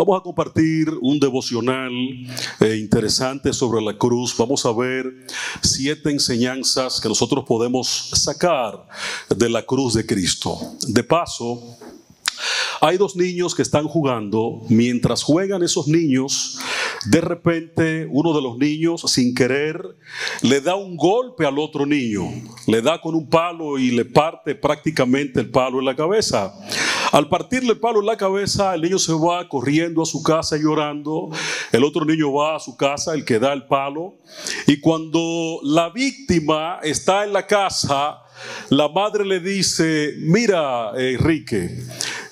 Vamos a compartir un devocional eh, interesante sobre la cruz. Vamos a ver siete enseñanzas que nosotros podemos sacar de la cruz de Cristo. De paso, hay dos niños que están jugando. Mientras juegan esos niños, de repente uno de los niños, sin querer, le da un golpe al otro niño. Le da con un palo y le parte prácticamente el palo en la cabeza. Al partirle en la cabeza, el niño se va corriendo a su casa llorando. El otro niño va a su casa, el que da el palo. Y cuando la víctima está en la casa, la madre le dice, mira, Enrique,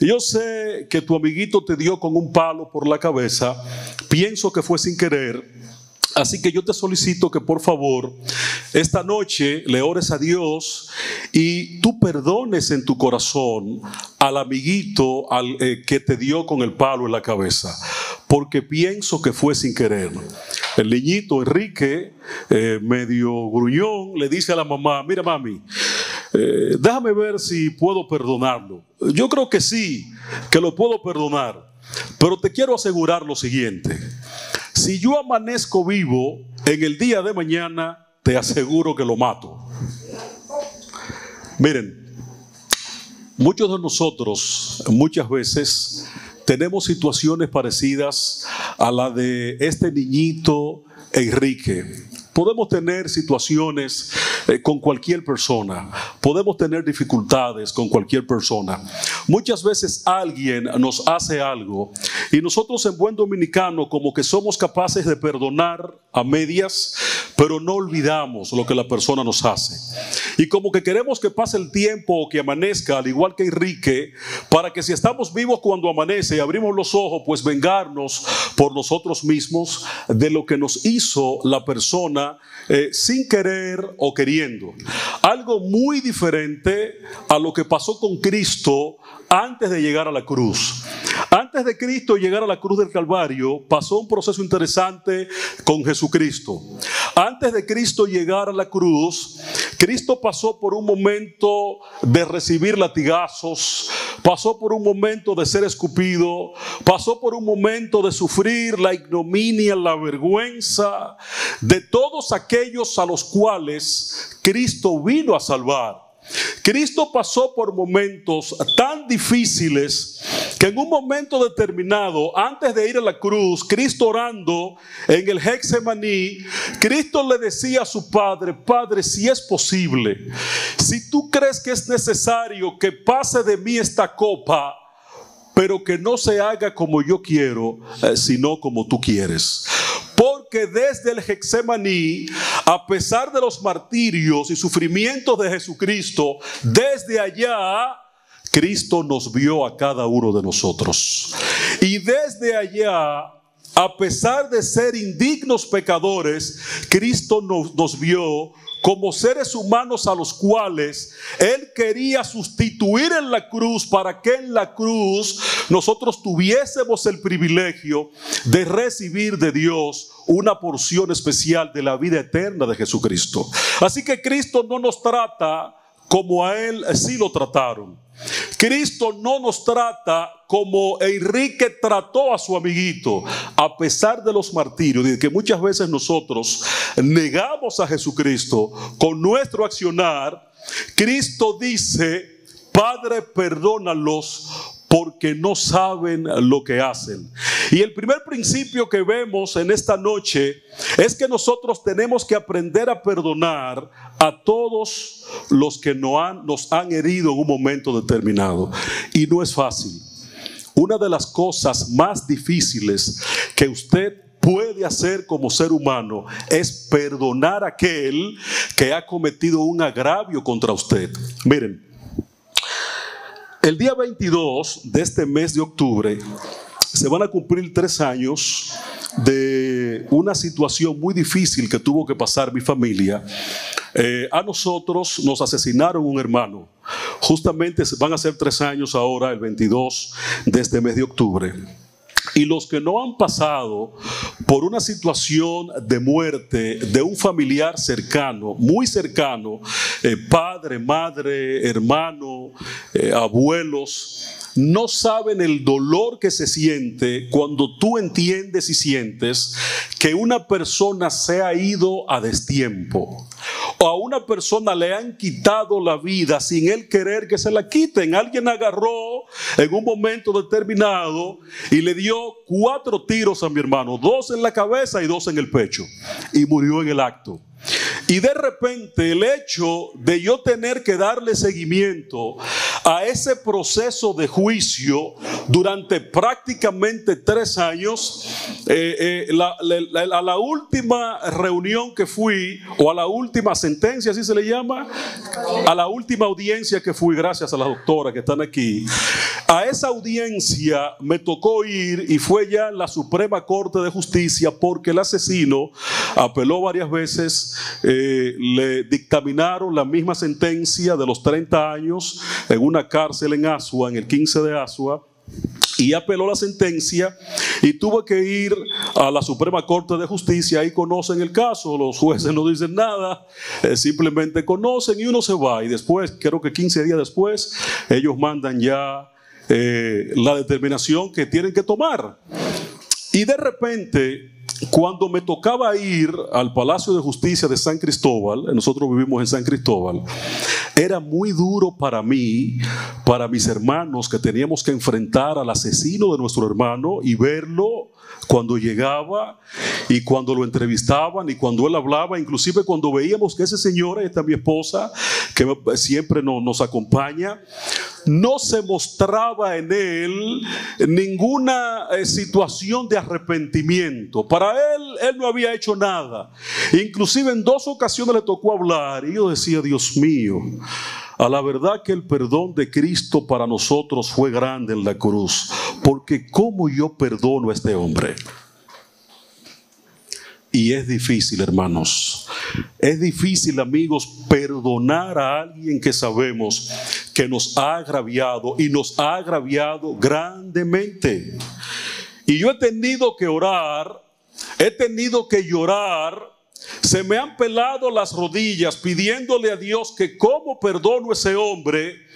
yo sé que tu amiguito te dio con un palo por la cabeza, pienso que fue sin querer, Así que yo te solicito que por favor esta noche le ores a Dios y tú perdones en tu corazón al amiguito al, eh, que te dio con el palo en la cabeza, porque pienso que fue sin querer. El niñito Enrique, eh, medio gruñón, le dice a la mamá, mira mami, eh, déjame ver si puedo perdonarlo. Yo creo que sí, que lo puedo perdonar, pero te quiero asegurar lo siguiente. Si yo amanezco vivo en el día de mañana, te aseguro que lo mato. Miren, muchos de nosotros muchas veces tenemos situaciones parecidas a la de este niñito Enrique. Podemos tener situaciones eh, con cualquier persona, podemos tener dificultades con cualquier persona. Muchas veces alguien nos hace algo y nosotros en buen dominicano como que somos capaces de perdonar a medias, pero no olvidamos lo que la persona nos hace. Y como que queremos que pase el tiempo o que amanezca, al igual que Enrique, para que si estamos vivos cuando amanece y abrimos los ojos, pues vengarnos por nosotros mismos de lo que nos hizo la persona eh, sin querer o queriendo. Algo muy diferente a lo que pasó con Cristo antes de llegar a la cruz. Antes de Cristo llegar a la cruz del Calvario, pasó un proceso interesante con Jesucristo. Antes de Cristo llegar a la cruz, Cristo pasó por un momento de recibir latigazos, pasó por un momento de ser escupido, pasó por un momento de sufrir la ignominia, la vergüenza de todos aquellos a los cuales Cristo vino a salvar. Cristo pasó por momentos tan difíciles que en un momento determinado, antes de ir a la cruz, Cristo orando en el Hexemaní, Cristo le decía a su Padre, Padre, si es posible, si tú crees que es necesario que pase de mí esta copa, pero que no se haga como yo quiero, eh, sino como tú quieres. Porque desde el Hexemaní, a pesar de los martirios y sufrimientos de Jesucristo, desde allá Cristo nos vio a cada uno de nosotros. Y desde allá, a pesar de ser indignos pecadores, Cristo nos, vio como seres humanos a los cuales Él quería sustituir en la cruz para que en la cruz nosotros tuviésemos el privilegio de recibir de Dios una porción especial de la vida eterna de Jesucristo. Así que Cristo no nos trata como a Él sí lo trataron. Cristo no nos trata como Enrique trató a su amiguito, a pesar de los martirios, de que muchas veces nosotros negamos a Jesucristo con nuestro accionar. Cristo dice, Padre, perdónalos porque no saben lo que hacen. Y el primer principio que vemos en esta noche es que nosotros tenemos que aprender a perdonar a todos los que nos han, herido en un momento determinado. Y no es fácil. Una de las cosas más difíciles que usted puede hacer como ser humano es perdonar a aquel que ha cometido un agravio contra usted. Miren, el día 22 de este mes de octubre se van a cumplir tres años de una situación muy difícil que tuvo que pasar mi familia. Eh, a nosotros nos asesinaron un hermano. Justamente van a ser tres años ahora, el 22 de este mes de octubre. Y los que no han pasado por una situación de muerte de un familiar cercano, muy cercano, eh, padre, madre, hermano, eh, abuelos, no saben el dolor que se siente cuando tú entiendes y sientes que una persona se ha ido a destiempo o a una persona le han quitado la vida sin él querer que se la quiten. Alguien agarró en un momento determinado y le dio cuatro tiros a mi hermano, dos en la cabeza y dos en el pecho, y murió en el acto. Y de repente el hecho de yo tener que darle seguimiento a ese proceso de juicio durante prácticamente tres años, eh, eh, a la última reunión que fui, o a la última sentencia, así se le llama, a la última audiencia que fui, gracias a la doctora que están aquí, a esa audiencia me tocó ir y fue ya la Suprema Corte de Justicia porque el asesino apeló varias veces. Eh, le dictaminaron la misma sentencia de los 30 años en una cárcel en Asua, en el 15 de Asua, y apeló la sentencia y tuvo que ir a la Suprema Corte de Justicia. Ahí conocen el caso, los jueces no dicen nada, eh, simplemente conocen y uno se va. Y después, creo que 15 días después, ellos mandan ya eh, la determinación que tienen que tomar. Y de repente cuando me tocaba ir al Palacio de Justicia de San Cristóbal, nosotros vivimos en San Cristóbal, era muy duro para mí, para mis hermanos, que teníamos que enfrentar al asesino de nuestro hermano y verlo cuando llegaba y cuando lo entrevistaban y cuando él hablaba, inclusive cuando veíamos que ese señor, esta mi esposa, que siempre nos acompaña, no se mostraba en él ninguna eh, situación de arrepentimiento. Para él, él no había hecho nada. Inclusive en dos ocasiones le tocó hablar y yo decía, Dios mío, a la verdad que el perdón de Cristo para nosotros fue grande en la cruz, porque ¿cómo yo perdono a este hombre? Y es difícil, hermanos. Es difícil, amigos, perdonar a alguien que sabemos que nos ha agraviado y nos ha agraviado grandemente. Y yo he tenido que orar, he tenido que llorar, se me han pelado las rodillas pidiéndole a Dios que cómo perdono a ese hombre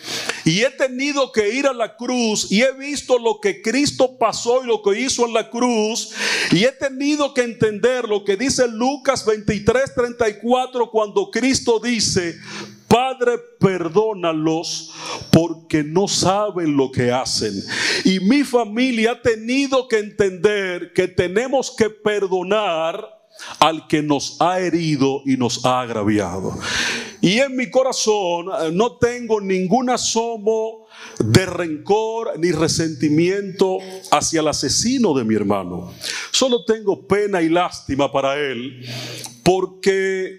y he tenido que ir a la cruz y he visto lo que Cristo pasó y lo que hizo en la cruz. Y he tenido que entender lo que dice Lucas 23, 34 cuando Cristo dice, Padre, perdónalos porque no saben lo que hacen. Y mi familia ha tenido que entender que tenemos que perdonar al que nos ha herido y nos ha agraviado. Y en mi corazón eh, no tengo ningún asomo de rencor ni resentimiento hacia el asesino de mi hermano. Solo tengo pena y lástima para él porque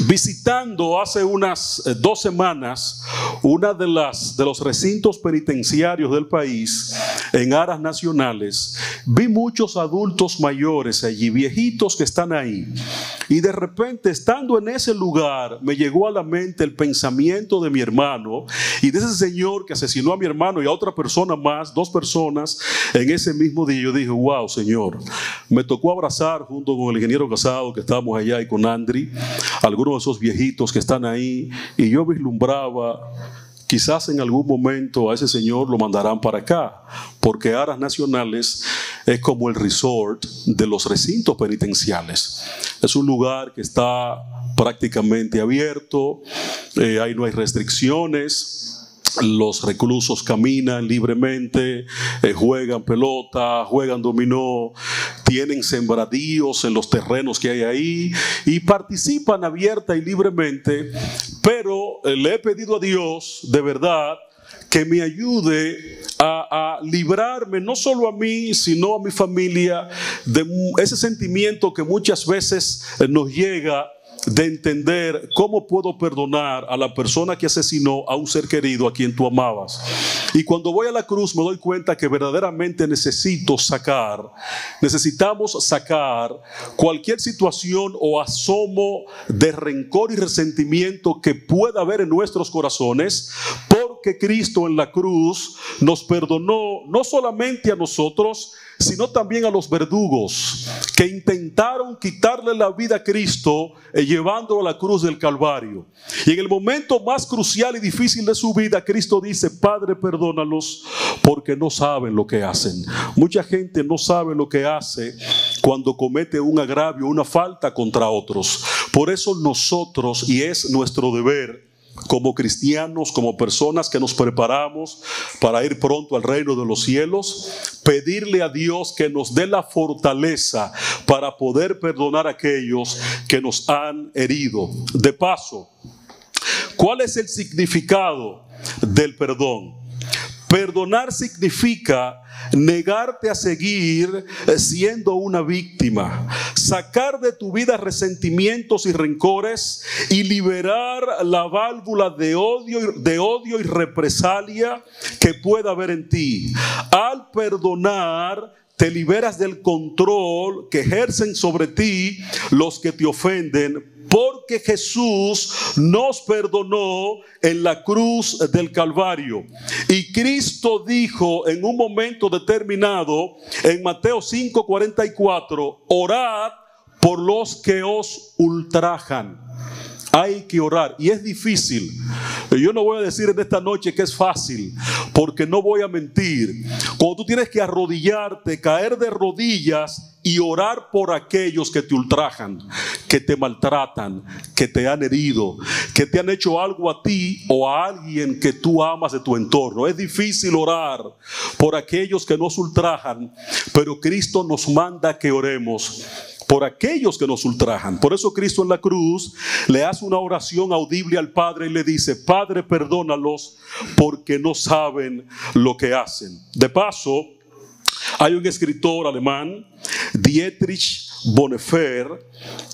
visitando hace unas eh, dos semanas una de las de los recintos penitenciarios del país en aras nacionales, vi muchos adultos mayores allí, viejitos que están ahí. Y de repente, estando en ese lugar, me llegó a la mente el pensamiento de mi hermano y de ese señor que asesinó a mi hermano y a otra persona más, dos personas, en ese mismo día. Yo dije, wow, Señor, me tocó abrazar junto con el ingeniero casado que estábamos allá y con Andri algunos de esos viejitos que están ahí, y yo vislumbraba, quizás en algún momento a ese señor lo mandarán para acá, porque Aras Nacionales es como el resort de los recintos penitenciales. Es un lugar que está prácticamente abierto, eh, ahí no hay restricciones los reclusos caminan libremente, eh, juegan pelota, juegan dominó, tienen sembradíos en los terrenos que hay ahí y participan abierta y libremente, pero eh, le he pedido a Dios de verdad que me ayude a, a, librarme, no solo a mí, sino a mi familia, de ese sentimiento que muchas veces eh, nos llega de entender cómo puedo perdonar a la persona que asesinó a un ser querido a quien tú amabas. Y cuando voy a la cruz me doy cuenta que verdaderamente necesito sacar, necesitamos sacar cualquier situación o asomo de rencor y resentimiento que pueda haber en nuestros corazones, porque Cristo en la cruz nos perdonó no solamente a nosotros, sino también a los verdugos que intentaron quitarle la vida a Cristo eh, llevándolo a la cruz del Calvario. Y en el momento más crucial y difícil de su vida, Cristo dice, Padre, perdónalos porque no saben lo que hacen. Mucha gente no sabe lo que hace cuando comete un agravio, una falta contra otros. Por eso nosotros, y es nuestro deber, como cristianos, como personas que nos preparamos para ir pronto al reino de los cielos, pedirle a Dios que nos dé la fortaleza para poder perdonar a aquellos que nos han herido. De paso, ¿cuál es el significado del perdón? Perdonar significa negarte a seguir siendo una víctima, sacar de tu vida resentimientos y rencores y liberar la válvula de odio, de odio y represalia que pueda haber en ti. Al perdonar, te liberas del control que ejercen sobre ti los que te ofenden porque Jesús nos perdonó en la cruz del Calvario. Y Cristo dijo en un momento determinado, en Mateo 5:44, orad por los que os ultrajan. Hay que orar y es difícil. Yo no voy a decir en esta noche que es fácil, porque no voy a mentir. Cuando tú tienes que arrodillarte, caer de rodillas y orar por aquellos que te ultrajan, que te maltratan, que te han herido, que te han hecho algo a ti o a alguien que tú amas de tu entorno. Es difícil orar por aquellos que nos ultrajan, pero Cristo nos manda que oremos por aquellos que nos ultrajan. Por eso Cristo en la cruz le hace una oración audible al Padre y le dice, Padre, perdónalos porque no saben lo que hacen. De paso, hay un escritor alemán, Dietrich Bonhoeffer,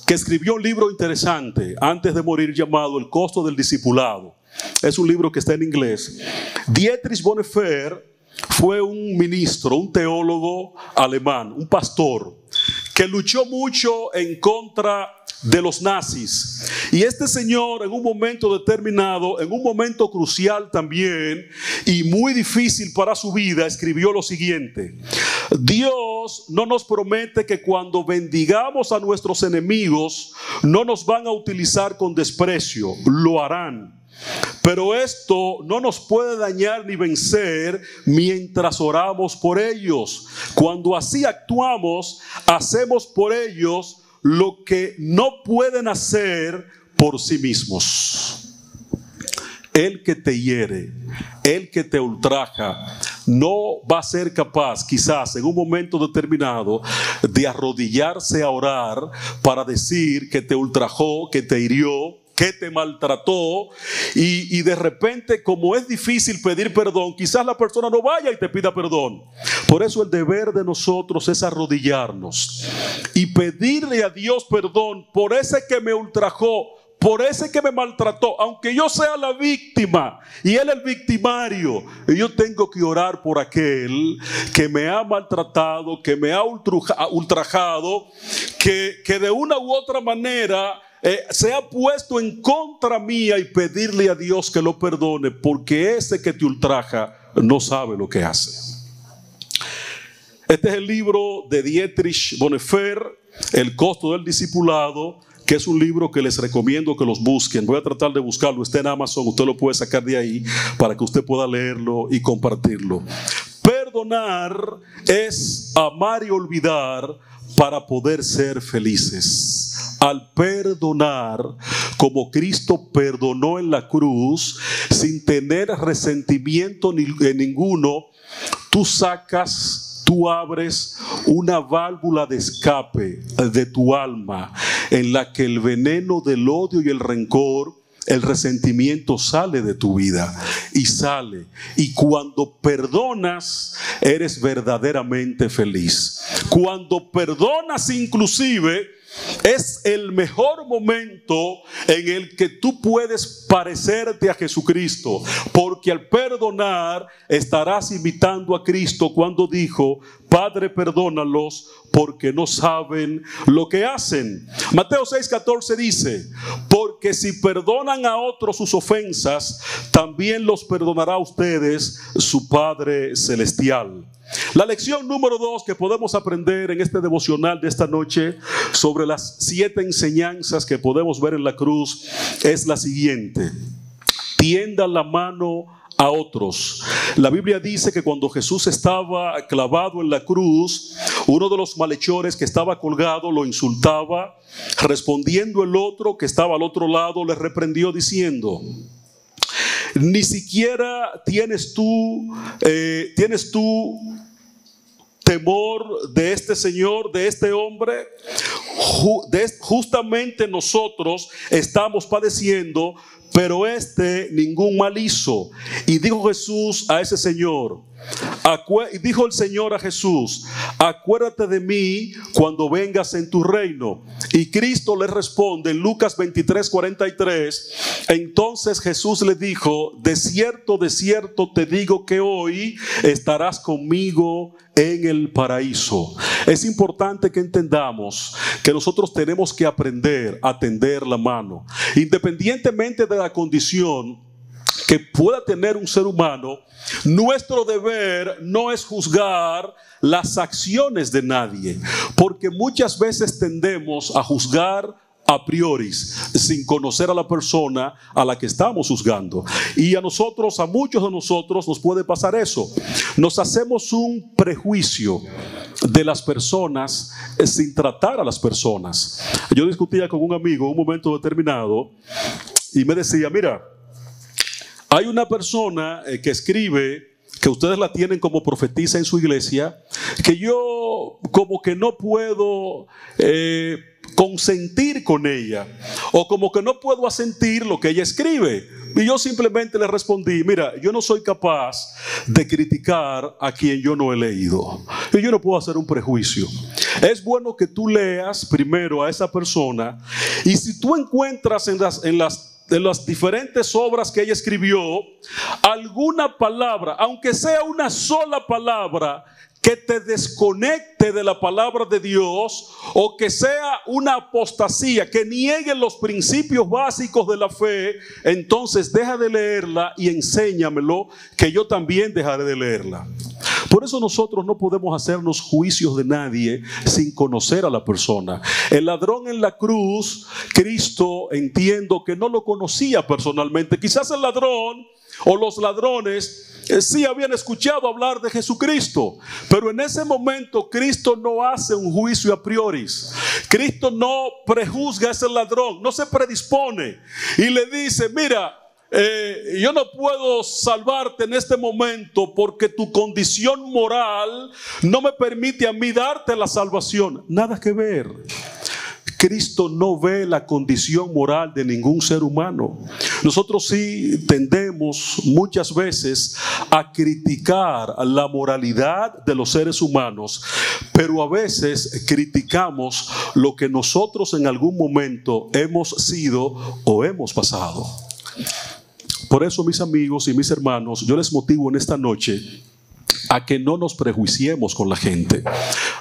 que escribió un libro interesante antes de morir llamado El costo del discipulado. Es un libro que está en inglés. Dietrich Bonhoeffer fue un ministro, un teólogo alemán, un pastor que luchó mucho en contra de los nazis. Y este señor en un momento determinado, en un momento crucial también y muy difícil para su vida, escribió lo siguiente. Dios no nos promete que cuando bendigamos a nuestros enemigos no nos van a utilizar con desprecio, lo harán. Pero esto no nos puede dañar ni vencer mientras oramos por ellos. Cuando así actuamos, hacemos por ellos lo que no pueden hacer por sí mismos. El que te hiere, el que te ultraja, no va a ser capaz, quizás en un momento determinado, de arrodillarse a orar para decir que te ultrajó, que te hirió, que te maltrató y, de repente como es difícil pedir perdón, quizás la persona no vaya y te pida perdón. Por eso el deber de nosotros es arrodillarnos y pedirle a Dios perdón por ese que me ultrajó, por ese que me maltrató, aunque yo sea la víctima y él el victimario, yo tengo que orar por aquel que me ha maltratado, que me ha ultrajado, que, que de una u otra manera eh, se ha puesto en contra mía y pedirle a Dios que lo perdone, porque ese que te ultraja no sabe lo que hace. Este es el libro de Dietrich Bonhoeffer, El costo del discipulado, que es un libro que les recomiendo que los busquen. Voy a tratar de buscarlo, está en Amazon, usted lo puede sacar de ahí para que usted pueda leerlo y compartirlo. Perdonar es amar y olvidar para poder ser felices al perdonar, como Cristo perdonó en la cruz, sin tener resentimiento ni, ninguno, tú sacas, tú abres una válvula de escape de tu alma en la que el veneno del odio y el rencor el resentimiento sale de tu vida y sale. Y cuando perdonas, eres verdaderamente feliz. Cuando perdonas inclusive, es el mejor momento en el que tú puedes parecerte a Jesucristo, porque al perdonar estarás imitando a Cristo cuando dijo, Padre, perdónalos porque no saben lo que hacen. Mateo 6:14 dice, porque si perdonan a otros sus ofensas, también los perdonará a ustedes su Padre Celestial. La lección número dos que podemos aprender en este devocional de esta noche sobre las siete enseñanzas que podemos ver en la cruz es la siguiente. Tienda la mano a otros. La Biblia dice que cuando Jesús estaba clavado en la cruz, uno de los malhechores que estaba colgado lo insultaba, respondiendo el otro que estaba al otro lado le reprendió diciendo, ni siquiera tienes tú, eh, tienes tú temor de este Señor, de este hombre. Justamente nosotros estamos padeciendo pero este ningún mal hizo. Y dijo Jesús a ese Señor, dijo el Señor a Jesús, acuérdate de mí cuando vengas en tu reino. Y Cristo le responde en Lucas 23, 43, entonces Jesús le dijo, de cierto, de cierto te digo que hoy estarás conmigo en el paraíso. Es importante que entendamos que nosotros tenemos que aprender a tender la mano, independientemente de la condición que pueda tener un ser humano, nuestro deber no es juzgar las acciones de nadie, porque muchas veces tendemos a juzgar a priori, sin conocer a la persona a la que estamos juzgando. Y a nosotros, a muchos de nosotros, nos puede pasar eso. Nos hacemos un prejuicio de las personas eh, sin tratar a las personas. Yo discutía con un amigo un momento determinado y me decía, mira, hay una persona eh, que escribe, que ustedes la tienen como profetisa en su iglesia, que yo como que no puedo eh, consentir con ella, o como que no puedo asentir lo que ella escribe. Y yo simplemente le respondí, mira, yo no soy capaz de criticar a quien yo no he leído. Y yo no puedo hacer un prejuicio. Es bueno que tú leas primero a esa persona y si tú encuentras en las, en las de las diferentes obras que ella escribió, alguna palabra, aunque sea una sola palabra, que te desconecte de la palabra de Dios o que sea una apostasía, que niegue los principios básicos de la fe, entonces deja de leerla y enséñamelo, que yo también dejaré de leerla. Por eso nosotros no podemos hacernos juicios de nadie sin conocer a la persona. El ladrón en la cruz, Cristo entiendo que no lo conocía personalmente. Quizás el ladrón o los ladrones eh, sí habían escuchado hablar de Jesucristo, pero en ese momento Cristo no hace un juicio a priori. Cristo no prejuzga a ese ladrón, no se predispone y le dice, mira, eh, yo no puedo salvarte en este momento porque tu condición moral no me permite a mí darte la salvación. Nada que ver. Cristo no ve la condición moral de ningún ser humano. Nosotros sí tendemos muchas veces a criticar la moralidad de los seres humanos, pero a veces criticamos lo que nosotros en algún momento hemos sido o hemos pasado. Por eso, mis amigos y mis hermanos, yo les motivo en esta noche a que no nos prejuiciemos con la gente.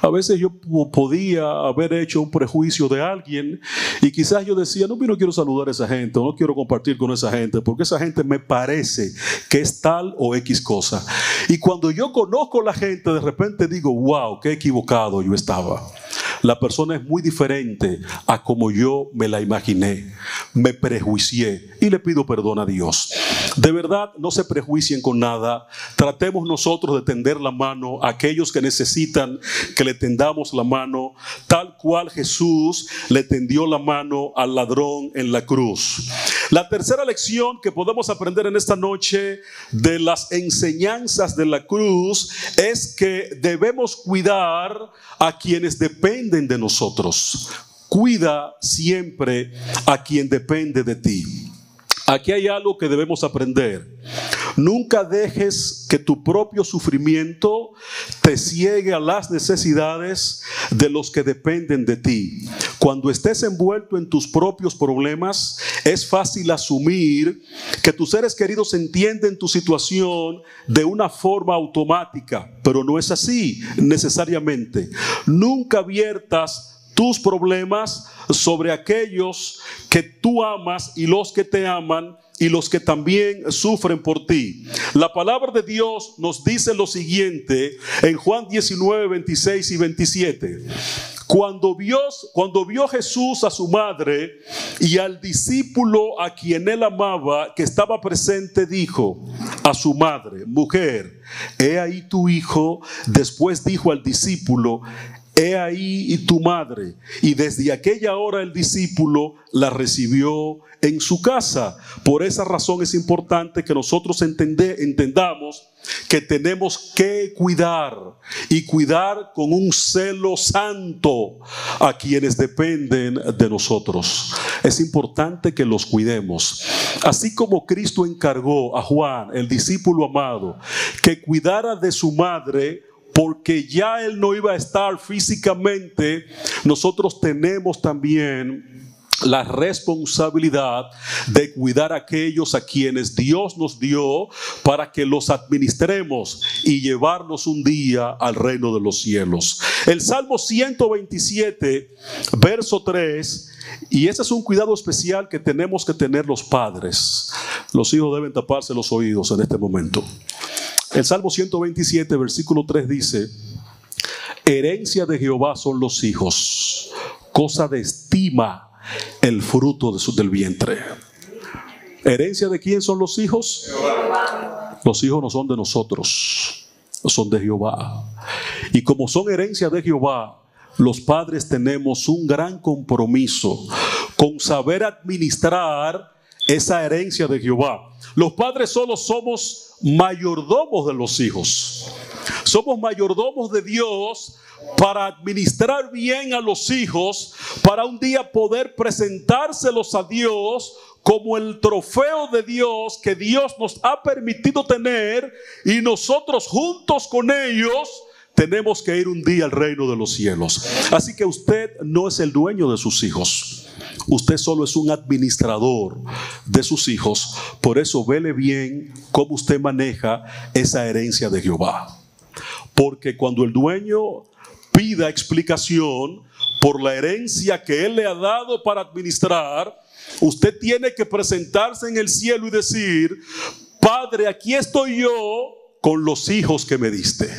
A veces yo podía haber hecho un prejuicio de alguien y quizás yo decía, no, no quiero saludar a esa gente, no quiero compartir con esa gente, porque esa gente me parece que es tal o X cosa. Y cuando yo conozco a la gente, de repente digo, wow, qué equivocado yo estaba. La persona es muy diferente a como yo me la imaginé. Me prejuicié y le pido perdón a Dios. De verdad, no se prejuicien con nada. Tratemos nosotros de tender la mano a aquellos que necesitan que le tendamos la mano, tal cual Jesús le tendió la mano al ladrón en la cruz. La tercera lección que podemos aprender en esta noche de las enseñanzas de la cruz es que debemos cuidar a quienes dependen de nosotros. Cuida siempre a quien depende de ti. Aquí hay algo que debemos aprender. Nunca dejes que tu propio sufrimiento te ciegue a las necesidades de los que dependen de ti. Cuando estés envuelto en tus propios problemas, es fácil asumir que tus seres queridos entienden tu situación de una forma automática, pero no es así necesariamente. Nunca abiertas tus problemas sobre aquellos que tú amas y los que te aman y los que también sufren por ti. La palabra de Dios nos dice lo siguiente en Juan 19, 26 y 27. Cuando vio, cuando vio Jesús a su madre y al discípulo a quien él amaba, que estaba presente, dijo a su madre, mujer, he ahí tu hijo. Después dijo al discípulo, he ahí tu madre. Y desde aquella hora el discípulo la recibió en su casa. Por esa razón es importante que nosotros entendamos que tenemos que cuidar y cuidar con un celo santo a quienes dependen de nosotros. Es importante que los cuidemos. Así como Cristo encargó a Juan, el discípulo amado, que cuidara de su madre, porque ya Él no iba a estar físicamente, nosotros tenemos también la responsabilidad de cuidar a aquellos a quienes Dios nos dio para que los administremos y llevarnos un día al reino de los cielos. El Salmo 127, verso 3, y ese es un cuidado especial que tenemos que tener los padres. Los hijos deben taparse los oídos en este momento. El Salmo 127, versículo 3 dice, herencia de Jehová son los hijos, cosa de estima el fruto del vientre. ¿Herencia de quién son los hijos? Los hijos no son de nosotros, son de Jehová. Y como son herencia de Jehová, los padres tenemos un gran compromiso con saber administrar esa herencia de Jehová. Los padres solo somos mayordomos de los hijos. Somos mayordomos de Dios para administrar bien a los hijos, para un día poder presentárselos a Dios como el trofeo de Dios que Dios nos ha permitido tener y nosotros juntos con ellos tenemos que ir un día al reino de los cielos. Así que usted no es el dueño de sus hijos. Usted solo es un administrador de sus hijos. Por eso vele bien cómo usted maneja esa herencia de Jehová. Porque cuando el dueño pida explicación por la herencia que él le ha dado para administrar, usted tiene que presentarse en el cielo y decir, Padre, aquí estoy yo con los hijos que me diste.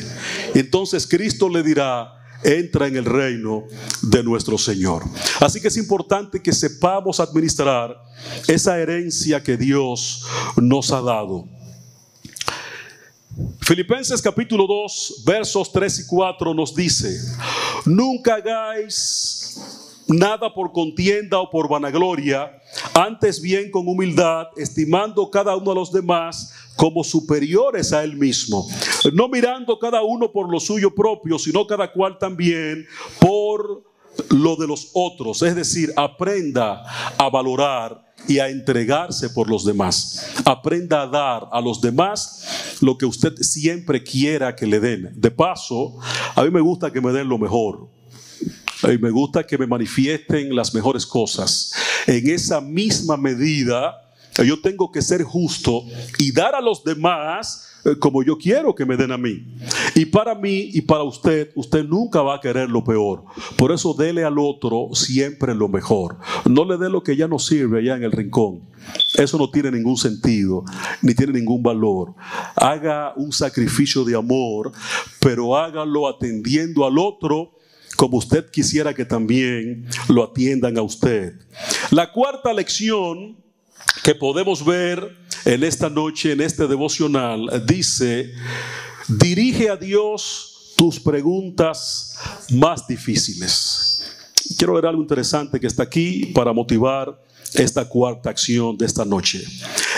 Entonces Cristo le dirá, entra en el reino de nuestro Señor. Así que es importante que sepamos administrar esa herencia que Dios nos ha dado. Filipenses capítulo 2, versos 3 y 4 nos dice, nunca hagáis nada por contienda o por vanagloria, antes bien con humildad, estimando cada uno a los demás como superiores a él mismo, no mirando cada uno por lo suyo propio, sino cada cual también por lo de los otros, es decir, aprenda a valorar y a entregarse por los demás. Aprenda a dar a los demás lo que usted siempre quiera que le den. De paso, a mí me gusta que me den lo mejor. Mí me gusta que me manifiesten las mejores cosas. En esa misma medida, yo tengo que ser justo y dar a los demás eh, como yo quiero que me den a mí. Y para mí y para usted, usted nunca va a querer lo peor. Por eso dele al otro siempre lo mejor. No le dé lo que ya no sirve allá en el rincón. Eso no tiene ningún sentido, ni tiene ningún valor. Haga un sacrificio de amor, pero hágalo atendiendo al otro como usted quisiera que también lo atiendan a usted. La cuarta lección que podemos ver en esta noche, en este devocional, dice, dirige a Dios tus preguntas más difíciles. Quiero ver algo interesante que está aquí para motivar esta cuarta acción de esta noche.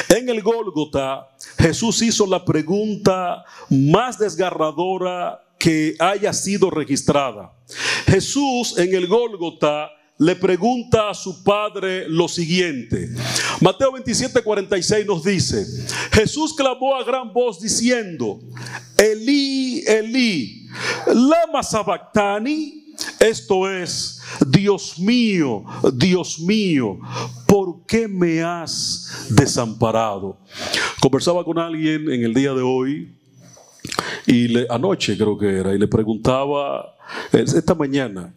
En el Gólgota, Jesús hizo la pregunta más desgarradora que haya sido registrada. Jesús en el Gólgota le pregunta a su padre lo siguiente. Mateo 27, 46 nos dice, Jesús clamó a gran voz diciendo, Elí, Elí, lama sabactani. Esto es, Dios mío, Dios mío, ¿por qué me has desamparado? Conversaba con alguien en el día de hoy y le, anoche creo que era, y le preguntaba esta mañana,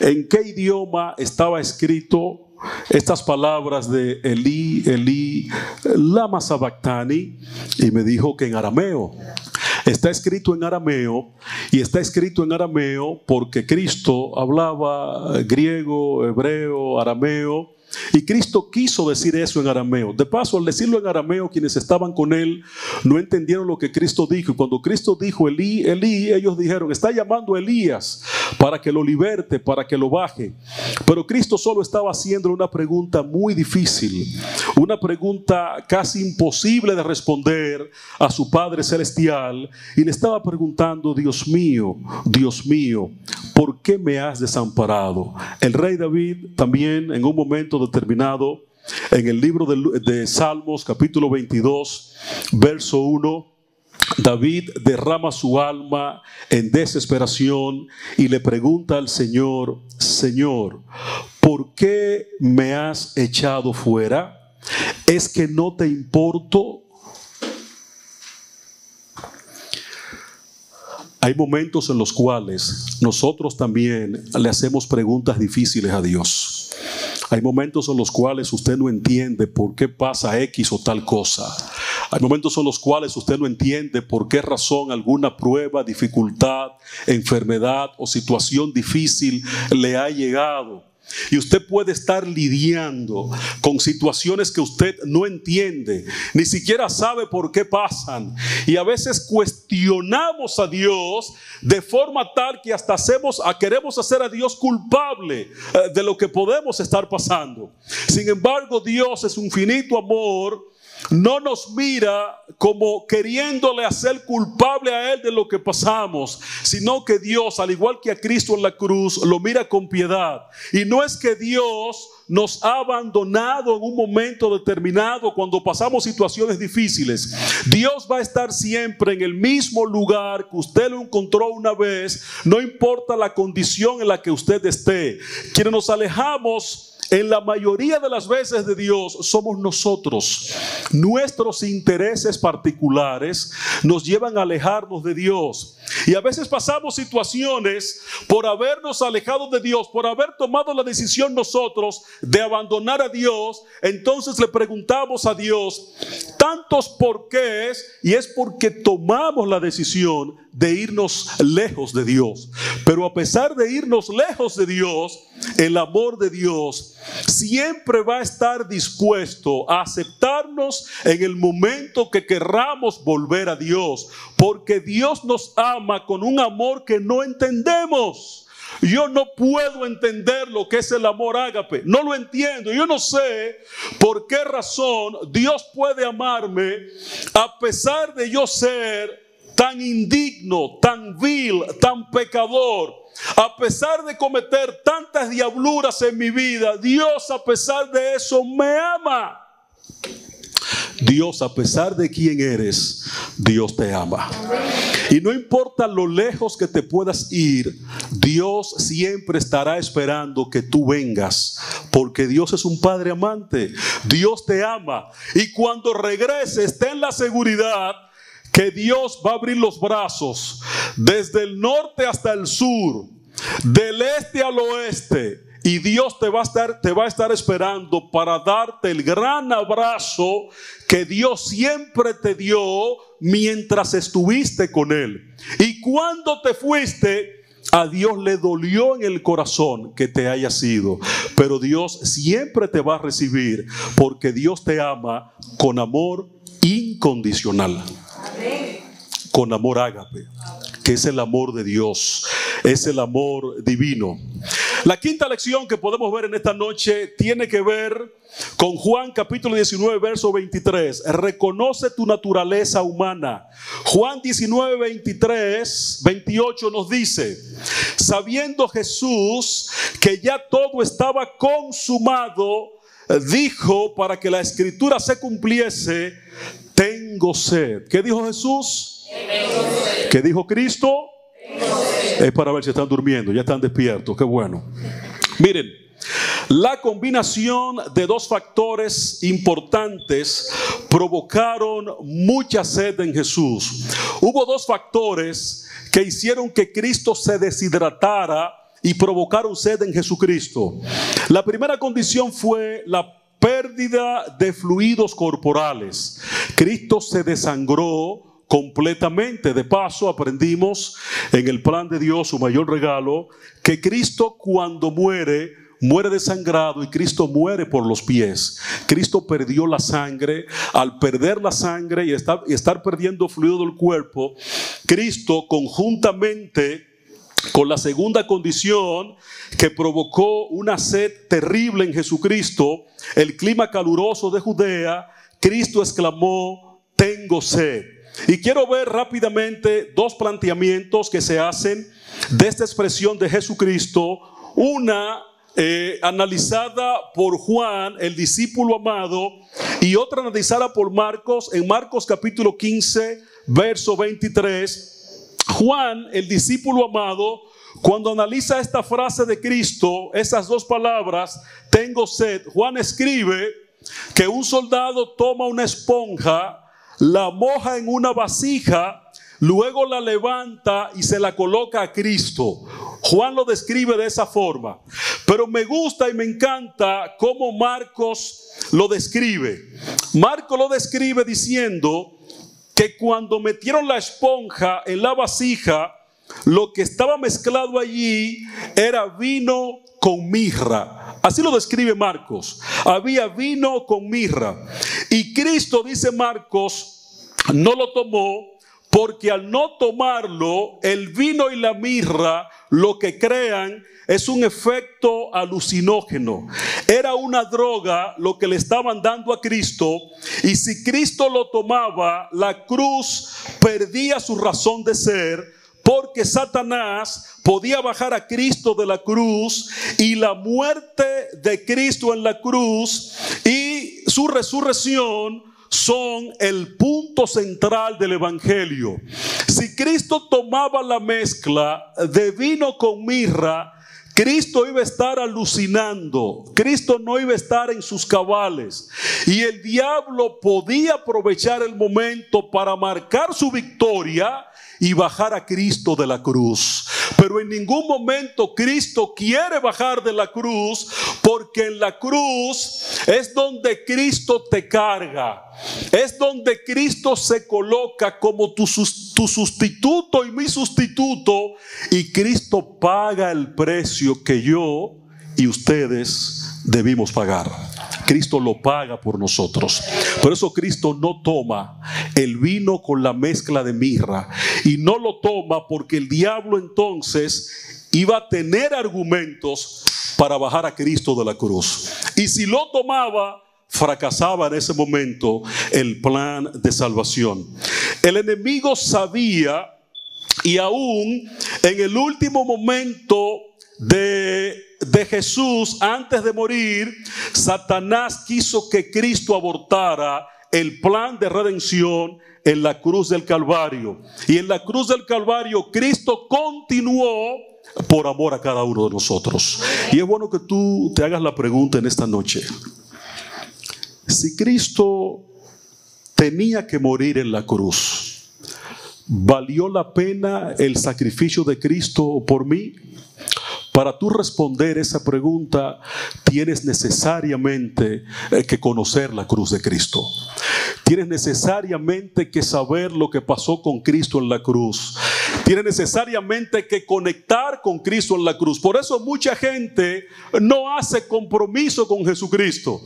¿En qué idioma estaba escrito estas palabras de Elí, Elí, lama sabactani, y me dijo que en arameo. Está escrito en arameo y está escrito en arameo porque Cristo hablaba griego, hebreo, arameo y Cristo quiso decir eso en arameo. De paso, al decirlo en arameo, quienes estaban con él no entendieron lo que Cristo dijo. Y cuando Cristo dijo Elí, Elí, ellos dijeron, está llamando a Elías para que lo liberte, para que lo baje. Pero Cristo solo estaba haciendo una pregunta muy difícil, una pregunta casi imposible de responder a su Padre Celestial. Y le estaba preguntando, Dios mío, Dios mío, ¿por qué me has desamparado? El rey David también en un momento determinado, en el libro de, de Salmos capítulo 22, verso 1, David derrama su alma en desesperación y le pregunta al Señor, Señor, ¿por qué me has echado fuera? ¿Es que no te importo? Hay momentos en los cuales nosotros también le hacemos preguntas difíciles a Dios. Hay momentos en los cuales usted no entiende por qué pasa X o tal cosa. Hay momentos en los cuales usted no entiende por qué razón alguna prueba, dificultad, enfermedad o situación difícil le ha llegado. Y usted puede estar lidiando con situaciones que usted no entiende, ni siquiera sabe por qué pasan. Y a veces cuestionamos a Dios de forma tal que hasta hacemos, queremos hacer a Dios culpable eh, de lo que podemos estar pasando. Sin embargo, Dios es un finito amor no nos mira como queriéndole hacer culpable a Él de lo que pasamos, sino que Dios, al igual que a Cristo en la cruz, lo mira con piedad. Y no es que Dios nos ha abandonado en un momento determinado cuando pasamos situaciones difíciles. Dios va a estar siempre en el mismo lugar que usted lo encontró una vez, no importa la condición en la que usted esté. Quienes nos alejamos en la mayoría de las veces de Dios somos nosotros. Nuestros intereses particulares nos llevan a alejarnos de Dios. Y a veces pasamos situaciones por habernos alejado de Dios, por haber tomado la decisión nosotros de abandonar a Dios. Entonces le preguntamos a Dios tantos porqués y es porque tomamos la decisión de irnos lejos de Dios. Pero a pesar de irnos lejos de Dios, el amor de Dios siempre va a estar dispuesto a aceptarnos en el momento que querramos volver a Dios, porque Dios nos con un amor que no entendemos. Yo no puedo entender lo que es el amor ágape. No lo entiendo. Yo no sé por qué razón Dios puede amarme a pesar de yo ser tan indigno, tan vil, tan pecador. A pesar de cometer tantas diabluras en mi vida, Dios a pesar de eso me ama. Dios, a pesar de quién eres, Dios te ama. Y no importa lo lejos que te puedas ir, Dios siempre estará esperando que tú vengas, porque Dios es un Padre amante. Dios te ama. Y cuando regreses, ten la seguridad que Dios va a abrir los brazos desde el norte hasta el sur, del este al oeste y Dios te va a estar, te va a estar esperando para darte el gran abrazo que Dios siempre te dio mientras estuviste con Él. Y cuando te fuiste, a Dios le dolió en el corazón que te haya sido, pero Dios siempre te va a recibir porque Dios te ama con amor incondicional. Con amor ágape, que es el amor de Dios, es el amor divino. La quinta lección que podemos ver en esta noche tiene que ver con Juan capítulo 19, verso 23. Reconoce tu naturaleza humana. Juan 19, 23, 28 nos dice, sabiendo Jesús que ya todo estaba consumado, dijo para que la escritura se cumpliese, tengo sed. ¿Qué dijo Jesús? ¿Qué dijo Cristo? Es para ver si están durmiendo, ya están despiertos, qué bueno. Miren, la combinación de dos factores importantes provocaron mucha sed en Jesús. Hubo dos factores que hicieron que Cristo se deshidratara y provocaron sed en Jesucristo. La primera condición fue la pérdida de fluidos corporales. Cristo se desangró completamente. De paso, aprendimos en el plan de Dios, su mayor regalo, que Cristo cuando muere, muere desangrado y Cristo muere por los pies. Cristo perdió la sangre. Al perder la sangre y estar, perdiendo fluido del cuerpo, Cristo conjuntamente con la segunda condición que provocó una sed terrible en Jesucristo, el clima caluroso de Judea, Cristo exclamó, tengo sed. Y quiero ver rápidamente dos planteamientos que se hacen de esta expresión de Jesucristo. Una eh, analizada por Juan, el discípulo amado, y otra analizada por Marcos, en Marcos capítulo 15, verso 23. Juan, el discípulo amado, cuando analiza esta frase de Cristo, esas dos palabras, tengo sed, Juan escribe que un soldado toma una esponja, la moja en una vasija, luego la levanta y se la coloca a Cristo. Juan lo describe de esa forma. Pero me gusta y me encanta cómo Marcos lo describe. Marcos lo describe diciendo que cuando metieron la esponja en la vasija, lo que estaba mezclado allí era vino con mirra. Así lo describe Marcos. Había vino con mirra. Y Cristo, dice Marcos, no lo tomó porque al no tomarlo, el vino y la mirra lo que crean es un efecto alucinógeno. Era una droga lo que le estaban dando a Cristo y si Cristo lo tomaba, la cruz perdía su razón de ser porque Satanás podía bajar a Cristo de la cruz y la muerte de Cristo en la cruz y su resurrección son el punto central del Evangelio. Si Cristo tomaba la mezcla de vino con mirra, Cristo iba a estar alucinando, Cristo no iba a estar en sus cabales y el diablo podía aprovechar el momento para marcar su victoria y bajar a Cristo de la cruz. Pero en ningún momento Cristo quiere bajar de la cruz porque en la cruz es donde Cristo te carga. Es donde Cristo se coloca como tu, tu sustituto y mi sustituto y Cristo paga el precio que yo y ustedes debimos pagar. Cristo lo paga por nosotros. Por eso Cristo no toma el vino con la mezcla de mirra. Y no lo toma porque el diablo entonces iba a tener argumentos para bajar a Cristo de la cruz. Y si lo tomaba, fracasaba en ese momento el plan de salvación. El enemigo sabía y aún en el último momento de de Jesús antes de morir, Satanás quiso que Cristo abortara el plan de redención en la cruz del Calvario. Y en la cruz del Calvario Cristo continuó por amor a cada uno de nosotros. Y es bueno que tú te hagas la pregunta en esta noche. Si Cristo tenía que morir en la cruz, ¿valió la pena el sacrificio de Cristo por mí? Para tú responder esa pregunta, tienes necesariamente eh, que conocer la cruz de Cristo. Tienes necesariamente que saber lo que pasó con Cristo en la cruz. Tienes necesariamente que conectar con Cristo en la cruz. Por eso mucha gente no hace compromiso con Jesucristo,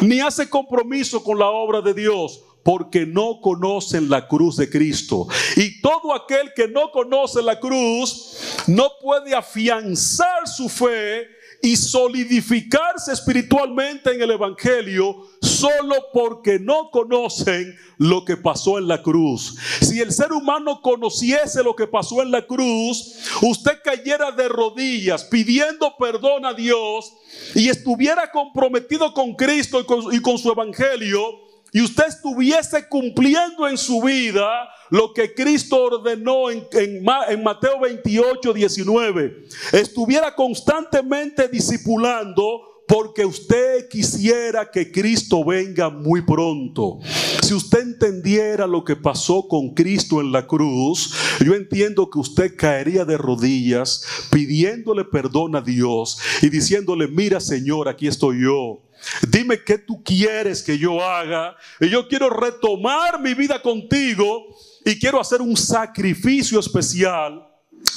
ni hace compromiso con la obra de Dios porque no conocen la cruz de Cristo. Y todo aquel que no conoce la cruz no puede afianzar su fe y solidificarse espiritualmente en el Evangelio solo porque no conocen lo que pasó en la cruz. Si el ser humano conociese lo que pasó en la cruz, usted cayera de rodillas pidiendo perdón a Dios y estuviera comprometido con Cristo y con, y con su Evangelio y usted estuviese cumpliendo en su vida lo que Cristo ordenó en, Mateo 28, 19, estuviera constantemente discipulando, porque usted quisiera que Cristo venga muy pronto. Si usted entendiera lo que pasó con Cristo en la cruz, yo entiendo que usted caería de rodillas pidiéndole perdón a Dios y diciéndole, mira Señor, aquí estoy yo. Dime qué tú quieres que yo haga. Y yo quiero retomar mi vida contigo y quiero hacer un sacrificio especial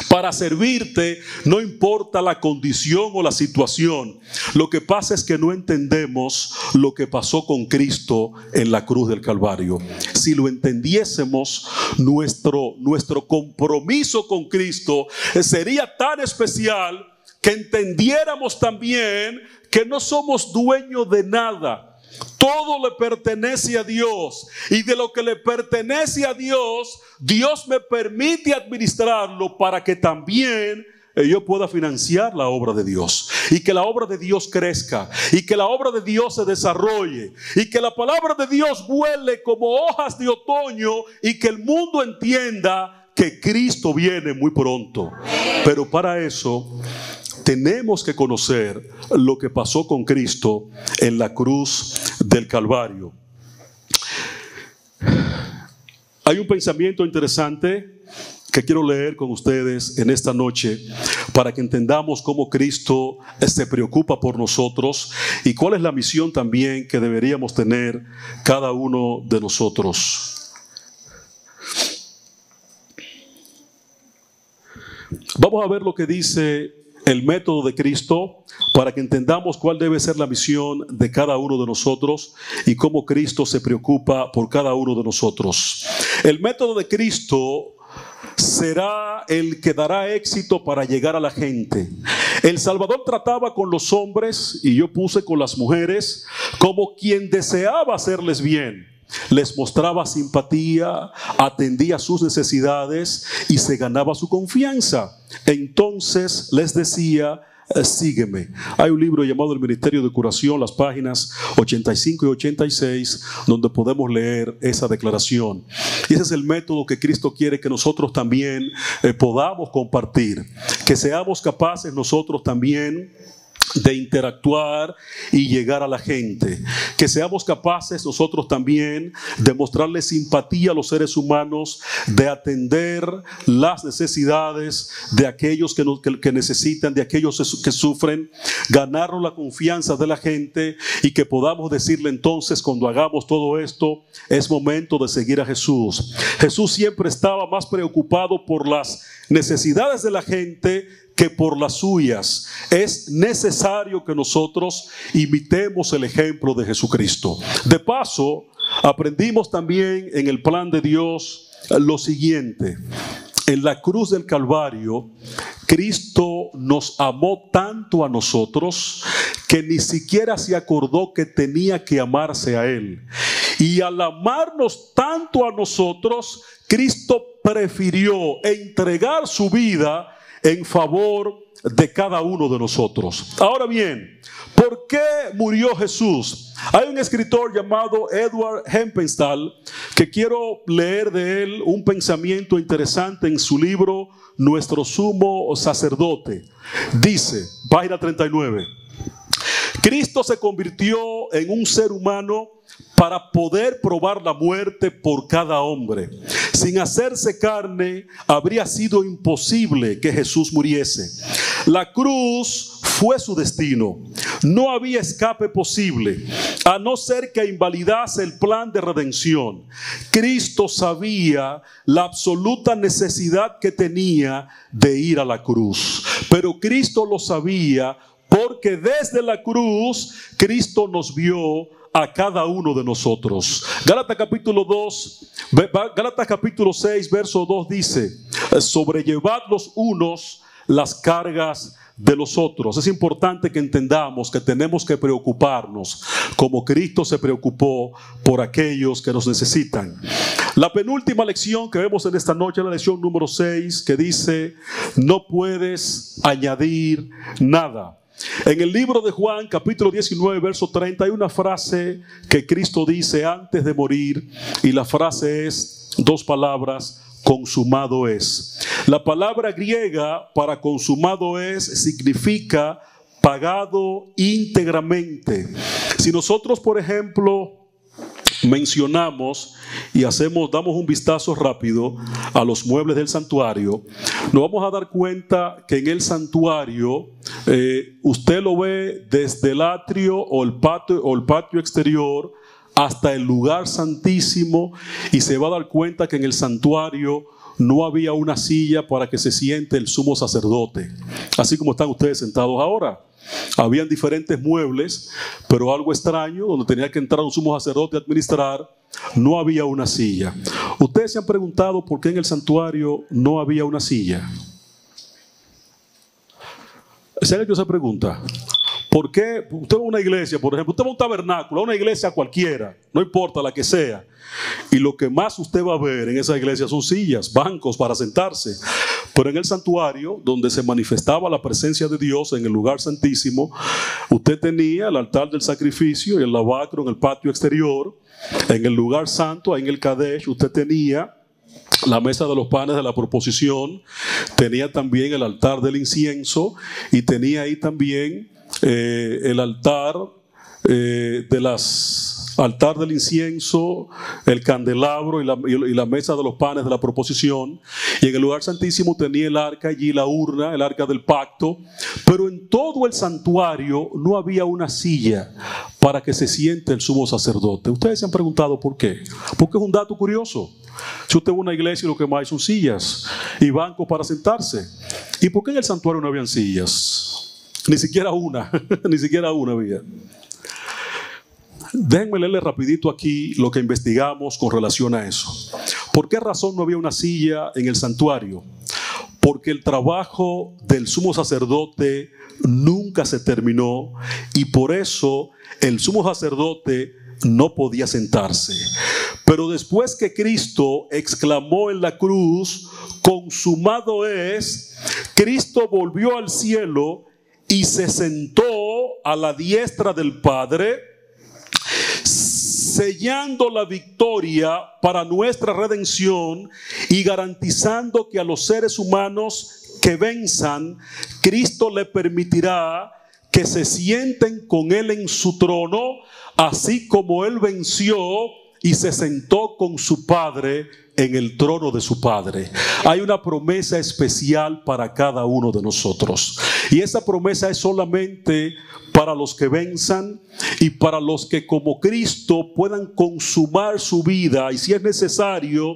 para servirte, no importa la condición o la situación. Lo que pasa es que no entendemos lo que pasó con Cristo en la cruz del Calvario. Si lo entendiésemos, nuestro, nuestro compromiso con Cristo sería tan especial que entendiéramos también que no somos dueños de nada todo le pertenece a Dios. Y de lo que le pertenece a Dios, Dios me permite administrarlo para que también eh, yo pueda financiar la obra de Dios y que la obra de Dios crezca y que la obra de Dios se desarrolle y que la palabra de Dios vuele como hojas de otoño y que el mundo entienda que Cristo viene muy pronto. Pero para eso tenemos que conocer lo que pasó con Cristo en la cruz del Calvario. Hay un pensamiento interesante que quiero leer con ustedes en esta noche para que entendamos cómo Cristo se preocupa por nosotros y cuál es la misión también que deberíamos tener cada uno de nosotros. Vamos a ver lo que dice el método de Cristo para que entendamos cuál debe ser la misión de cada uno de nosotros y cómo Cristo se preocupa por cada uno de nosotros. El método de Cristo será el que dará éxito para llegar a la gente. El Salvador trataba con los hombres y yo puse con las mujeres como quien deseaba hacerles bien les mostraba simpatía, atendía sus necesidades y se ganaba su confianza. Entonces les decía, eh, sígueme. Hay un libro llamado El Ministerio de Curación, las páginas 85 y 86, donde podemos leer esa declaración. Y ese es el método que Cristo quiere que nosotros también eh, podamos compartir, que seamos capaces nosotros también de interactuar y llegar a la gente. Que seamos capaces nosotros también de mostrarle simpatía a los seres humanos, de atender las necesidades de aquellos que, que, necesitan, de aquellos que sufren, ganarnos la confianza de la gente y que podamos decirle entonces cuando hagamos todo esto, es momento de seguir a Jesús. Jesús siempre estaba más preocupado por las necesidades de la gente que por las suyas. Es necesario que nosotros imitemos el ejemplo de Jesucristo. De paso, aprendimos también en el plan de Dios lo siguiente. En la cruz del Calvario, Cristo nos amó tanto a nosotros que ni siquiera se acordó que tenía que amarse a Él. Y al amarnos tanto a nosotros, Cristo prefirió entregar su vida en favor de cada uno de nosotros. Ahora bien, ¿por qué murió Jesús? Hay un escritor llamado Edward Hempenstall que quiero leer de él un pensamiento interesante en su libro Nuestro sumo sacerdote. Dice, página 39, Cristo se convirtió en un ser humano para poder probar la muerte por cada hombre. Sin hacerse carne, habría sido imposible que Jesús muriese. La cruz fue su destino. No había escape posible, a no ser que invalidase el plan de redención. Cristo sabía la absoluta necesidad que tenía de ir a la cruz, pero Cristo lo sabía porque desde la cruz Cristo nos vio a cada uno de nosotros. Gálatas capítulo 2, Gálatas capítulo 6, verso 2 dice, sobrellevad los unos las cargas de los otros. Es importante que entendamos que tenemos que preocuparnos como Cristo se preocupó por aquellos que nos necesitan. La penúltima lección que vemos en esta noche es la lección número 6 que dice, no puedes añadir nada. En el libro de Juan, capítulo 19, verso 30, hay una frase que Cristo dice antes de morir y la frase es dos palabras, consumado es. La palabra griega para consumado es significa pagado íntegramente. Si nosotros, por ejemplo, mencionamos y hacemos, damos un vistazo rápido a los muebles del santuario, nos vamos a dar cuenta que en el santuario eh, usted lo ve desde el atrio o el patio, o el patio exterior hasta el lugar santísimo y se va a dar cuenta que en el santuario no había una silla para que se siente el sumo sacerdote, así como están ustedes sentados ahora. Habían diferentes muebles, pero algo extraño, donde tenía que entrar un sumo sacerdote a administrar, no había una silla. Ustedes se han preguntado por qué en el santuario no había una silla. ¿Se han hecho esa pregunta? ¿Por qué usted va a una iglesia, por ejemplo, usted va a un tabernáculo, a una iglesia cualquiera, no importa la que sea, y lo que más usted va a ver en esa iglesia son sillas, bancos para sentarse. Pero en el santuario, donde se manifestaba la presencia de Dios en el lugar santísimo, usted tenía el altar del sacrificio y el lavacro en el patio exterior. En el lugar santo, en el Kadesh, usted tenía la mesa de los panes de la proposición, tenía también el altar del incienso y tenía ahí también eh, el altar eh, de las altar del incienso, el candelabro y la, y mesa de los panes de la proposición. Y en el lugar santísimo tenía el arca allí, la urna, el arca del pacto. Pero en todo el santuario no había una silla para que se siente el sumo sacerdote. Ustedes se han preguntado por qué. Porque es un dato curioso. Si usted va a una iglesia, lo que más hay son sillas y bancos para sentarse. ¿Y por qué en el santuario no habían sillas? Ni siquiera una, ni siquiera una había. Déjenme leerle rapidito aquí lo que investigamos con relación a eso. ¿Por qué razón no había una silla en el santuario? Porque el trabajo del sumo sacerdote nunca se terminó y por eso el sumo sacerdote no podía sentarse. Pero después que Cristo exclamó en la cruz, consumado es, Cristo volvió al cielo y se sentó a la diestra del Padre, sellando la victoria para nuestra redención y garantizando que a los seres humanos que venzan, Cristo le permitirá que se sienten con Él en su trono, así como Él venció y se sentó con su Padre en el trono de su Padre. Hay una promesa especial para cada uno de nosotros. Y esa promesa es solamente para los que venzan y para los que como Cristo puedan consumar su vida y si es necesario,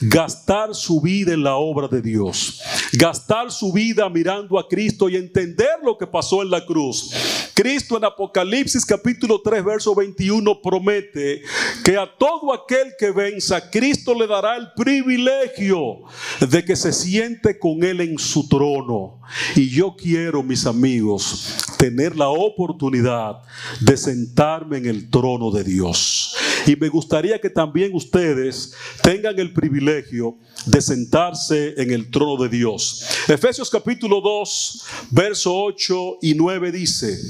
gastar su vida en la obra de Dios. Gastar su vida mirando a Cristo y entender lo que pasó en la cruz. Cristo en Apocalipsis capítulo 3 verso 21 promete que a todo aquel que venza, Cristo le dará el privilegio de que se siente con Él en su trono. Y yo quiero, mis amigos, tener la oportunidad de sentarme en el trono de Dios. Y me gustaría que también ustedes tengan el privilegio de sentarse en el trono de Dios. Efesios capítulo 2, verso 8 y 9 dice,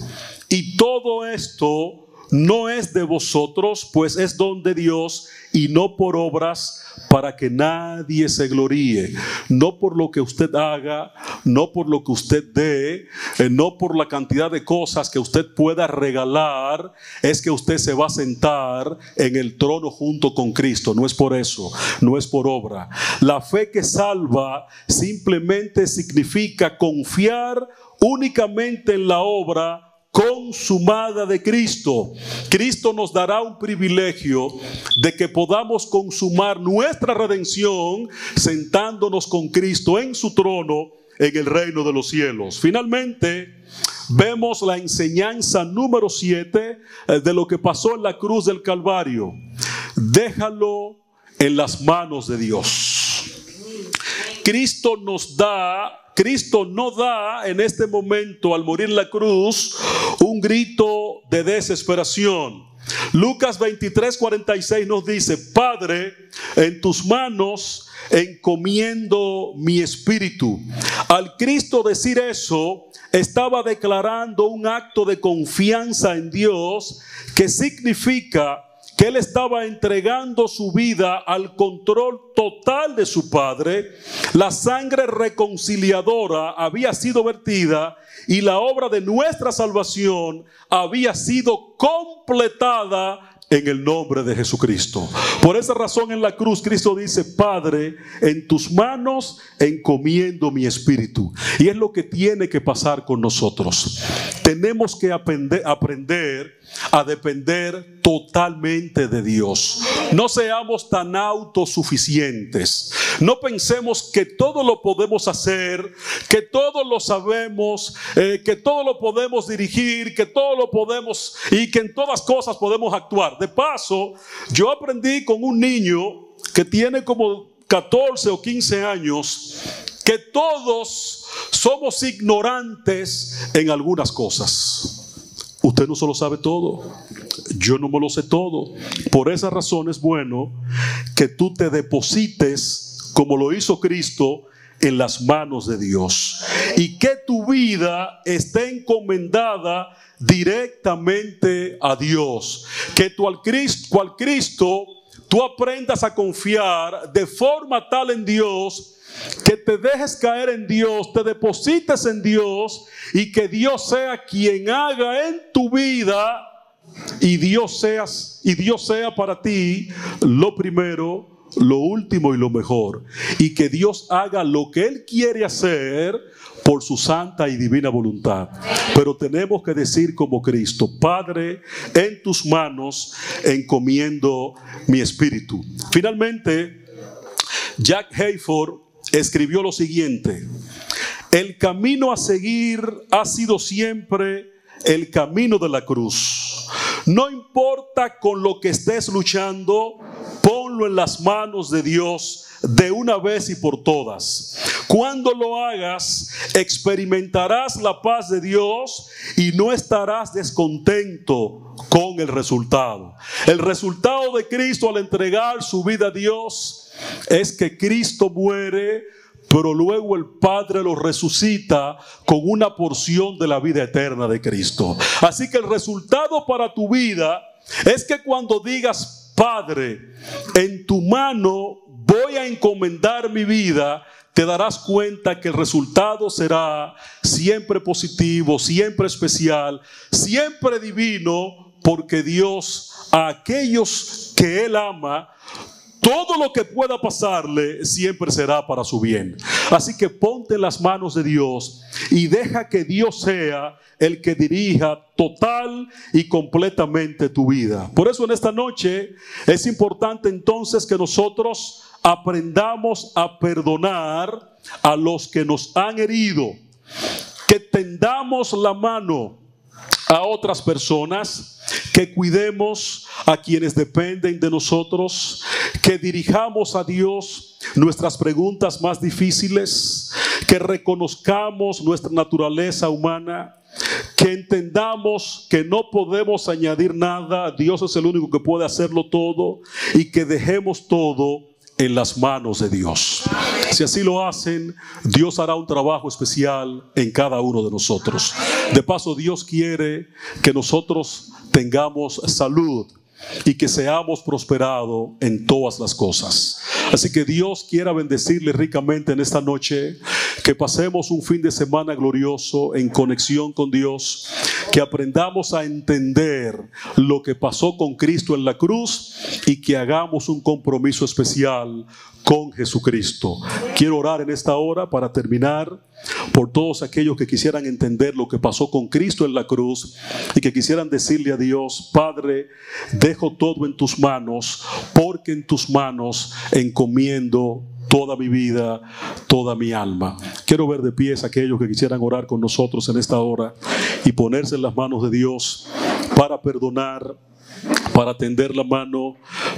y todo esto no es de vosotros, pues es don de Dios y no por obras para que nadie se gloríe, no por lo que usted haga, no por lo que usted dé, eh, no por la cantidad de cosas que usted pueda regalar, es que usted se va a sentar en el trono junto con Cristo, no es por eso, no es por obra. La fe que salva simplemente significa confiar únicamente en la obra consumada de Cristo. Cristo nos dará un privilegio de que podamos consumar nuestra redención sentándonos con Cristo en su trono en el reino de los cielos. Finalmente, vemos la enseñanza número 7 eh, de lo que pasó en la cruz del Calvario. Déjalo en las manos de Dios. Cristo nos da Cristo no da en este momento, al morir la cruz, un grito de desesperación. Lucas 23, 46 nos dice, Padre, en tus manos encomiendo mi espíritu. Al Cristo decir eso, estaba declarando un acto de confianza en Dios que significa que él estaba entregando su vida al control total de su padre, la sangre reconciliadora había sido vertida y la obra de nuestra salvación había sido completada en el nombre de Jesucristo. Por esa razón en la cruz Cristo dice, Padre, en tus manos encomiendo mi espíritu. Y es lo que tiene que pasar con nosotros. Tenemos que aprender, aprender a depender totalmente de Dios. No seamos tan autosuficientes. No pensemos que todo lo podemos hacer, que todo lo sabemos, eh, que todo lo podemos dirigir, que todo lo podemos y que en todas cosas podemos actuar. De paso, yo aprendí con un niño que tiene como 14 o 15 años que todos somos ignorantes en algunas cosas. Usted no solo sabe todo, yo no me lo sé todo. Por esa razón es bueno que tú te deposites, como lo hizo Cristo, en las manos de Dios. Y que tu vida esté encomendada directamente a Dios. Que tú al Cristo, al Cristo, tú aprendas a confiar de forma tal en Dios que te dejes caer en Dios, te deposites en Dios y que Dios sea quien haga en tu vida y Dios seas y Dios sea para ti lo primero, lo último y lo mejor y que Dios haga lo que él quiere hacer por su santa y divina voluntad. Pero tenemos que decir como Cristo, Padre, en tus manos encomiendo mi espíritu. Finalmente, Jack Hayford escribió lo siguiente, el camino a seguir ha sido siempre el camino de la cruz. No importa con lo que estés luchando, ponlo en las manos de Dios de una vez y por todas. Cuando lo hagas, experimentarás la paz de Dios y no estarás descontento con el resultado. El resultado de Cristo al entregar su vida a Dios es que Cristo muere pero luego el Padre lo resucita con una porción de la vida eterna de Cristo. Así que el resultado para tu vida es que cuando digas, Padre, en tu mano voy a encomendar mi vida, te darás cuenta que el resultado será siempre positivo, siempre especial, siempre divino, porque Dios a aquellos que Él ama, todo lo que pueda pasarle siempre será para su bien. Así que ponte en las manos de Dios y deja que Dios sea el que dirija total y completamente tu vida. Por eso en esta noche es importante entonces que nosotros aprendamos a perdonar a los que nos han herido, que tendamos la mano a otras personas, que cuidemos a quienes dependen de nosotros, que dirijamos a Dios nuestras preguntas más difíciles, que reconozcamos nuestra naturaleza humana, que entendamos que no podemos añadir nada, Dios es el único que puede hacerlo todo y que dejemos todo en las manos de Dios. Si así lo hacen, Dios hará un trabajo especial en cada uno de nosotros. De paso, Dios quiere que nosotros tengamos salud y que seamos prosperados en todas las cosas. Así que Dios quiera bendecirle ricamente en esta noche, que pasemos un fin de semana glorioso en conexión con Dios, que aprendamos a entender lo que pasó con Cristo en la cruz y que hagamos un compromiso especial con Jesucristo. Quiero orar en esta hora para terminar por todos aquellos que quisieran entender lo que pasó con Cristo en la cruz y que quisieran decirle a Dios, Padre, dejo todo en tus manos, porque en tus manos encomiendo toda mi vida, toda mi alma. Quiero ver de pies aquellos que quisieran orar con nosotros en esta hora y ponerse en las manos de Dios para perdonar para tender la mano,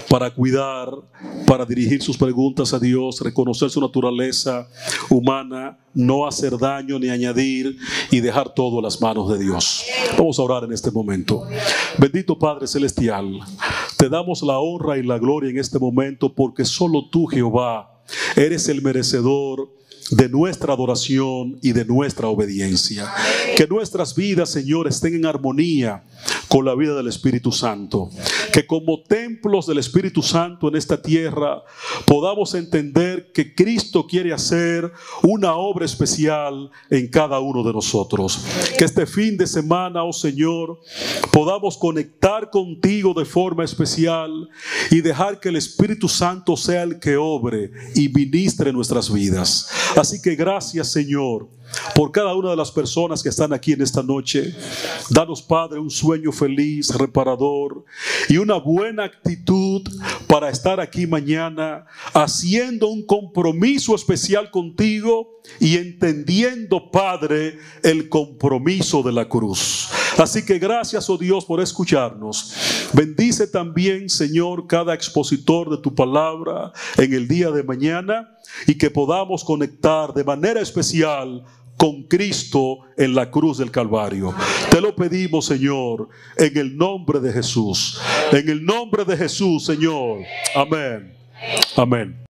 para cuidar, para dirigir sus preguntas a Dios, reconocer su naturaleza humana, no hacer daño ni añadir y dejar todo en las manos de Dios. Vamos a orar en este momento. Bendito Padre Celestial, te damos la honra y la gloria en este momento porque solo tú, Jehová, eres el merecedor de nuestra adoración y de nuestra obediencia. Que nuestras vidas, Señor, estén en armonía con la vida del Espíritu Santo. Que como templos del Espíritu Santo en esta tierra podamos entender que Cristo quiere hacer una obra especial en cada uno de nosotros. Que este fin de semana, oh Señor, podamos conectar contigo de forma especial y dejar que el Espíritu Santo sea el que obre y ministre nuestras vidas. Así que gracias, Señor por cada una de las personas que están aquí en esta noche. Danos, Padre, un sueño feliz, reparador y una buena actitud para estar aquí mañana haciendo un compromiso especial contigo y entendiendo, Padre, el compromiso de la cruz. Así que gracias, oh Dios, por escucharnos. Bendice también, Señor, cada expositor de tu palabra en el día de mañana y que podamos conectar de manera especial con Cristo en la cruz del Calvario. Te lo pedimos, Señor, en el nombre de Jesús. En el nombre de Jesús, Señor. Amén. Amén.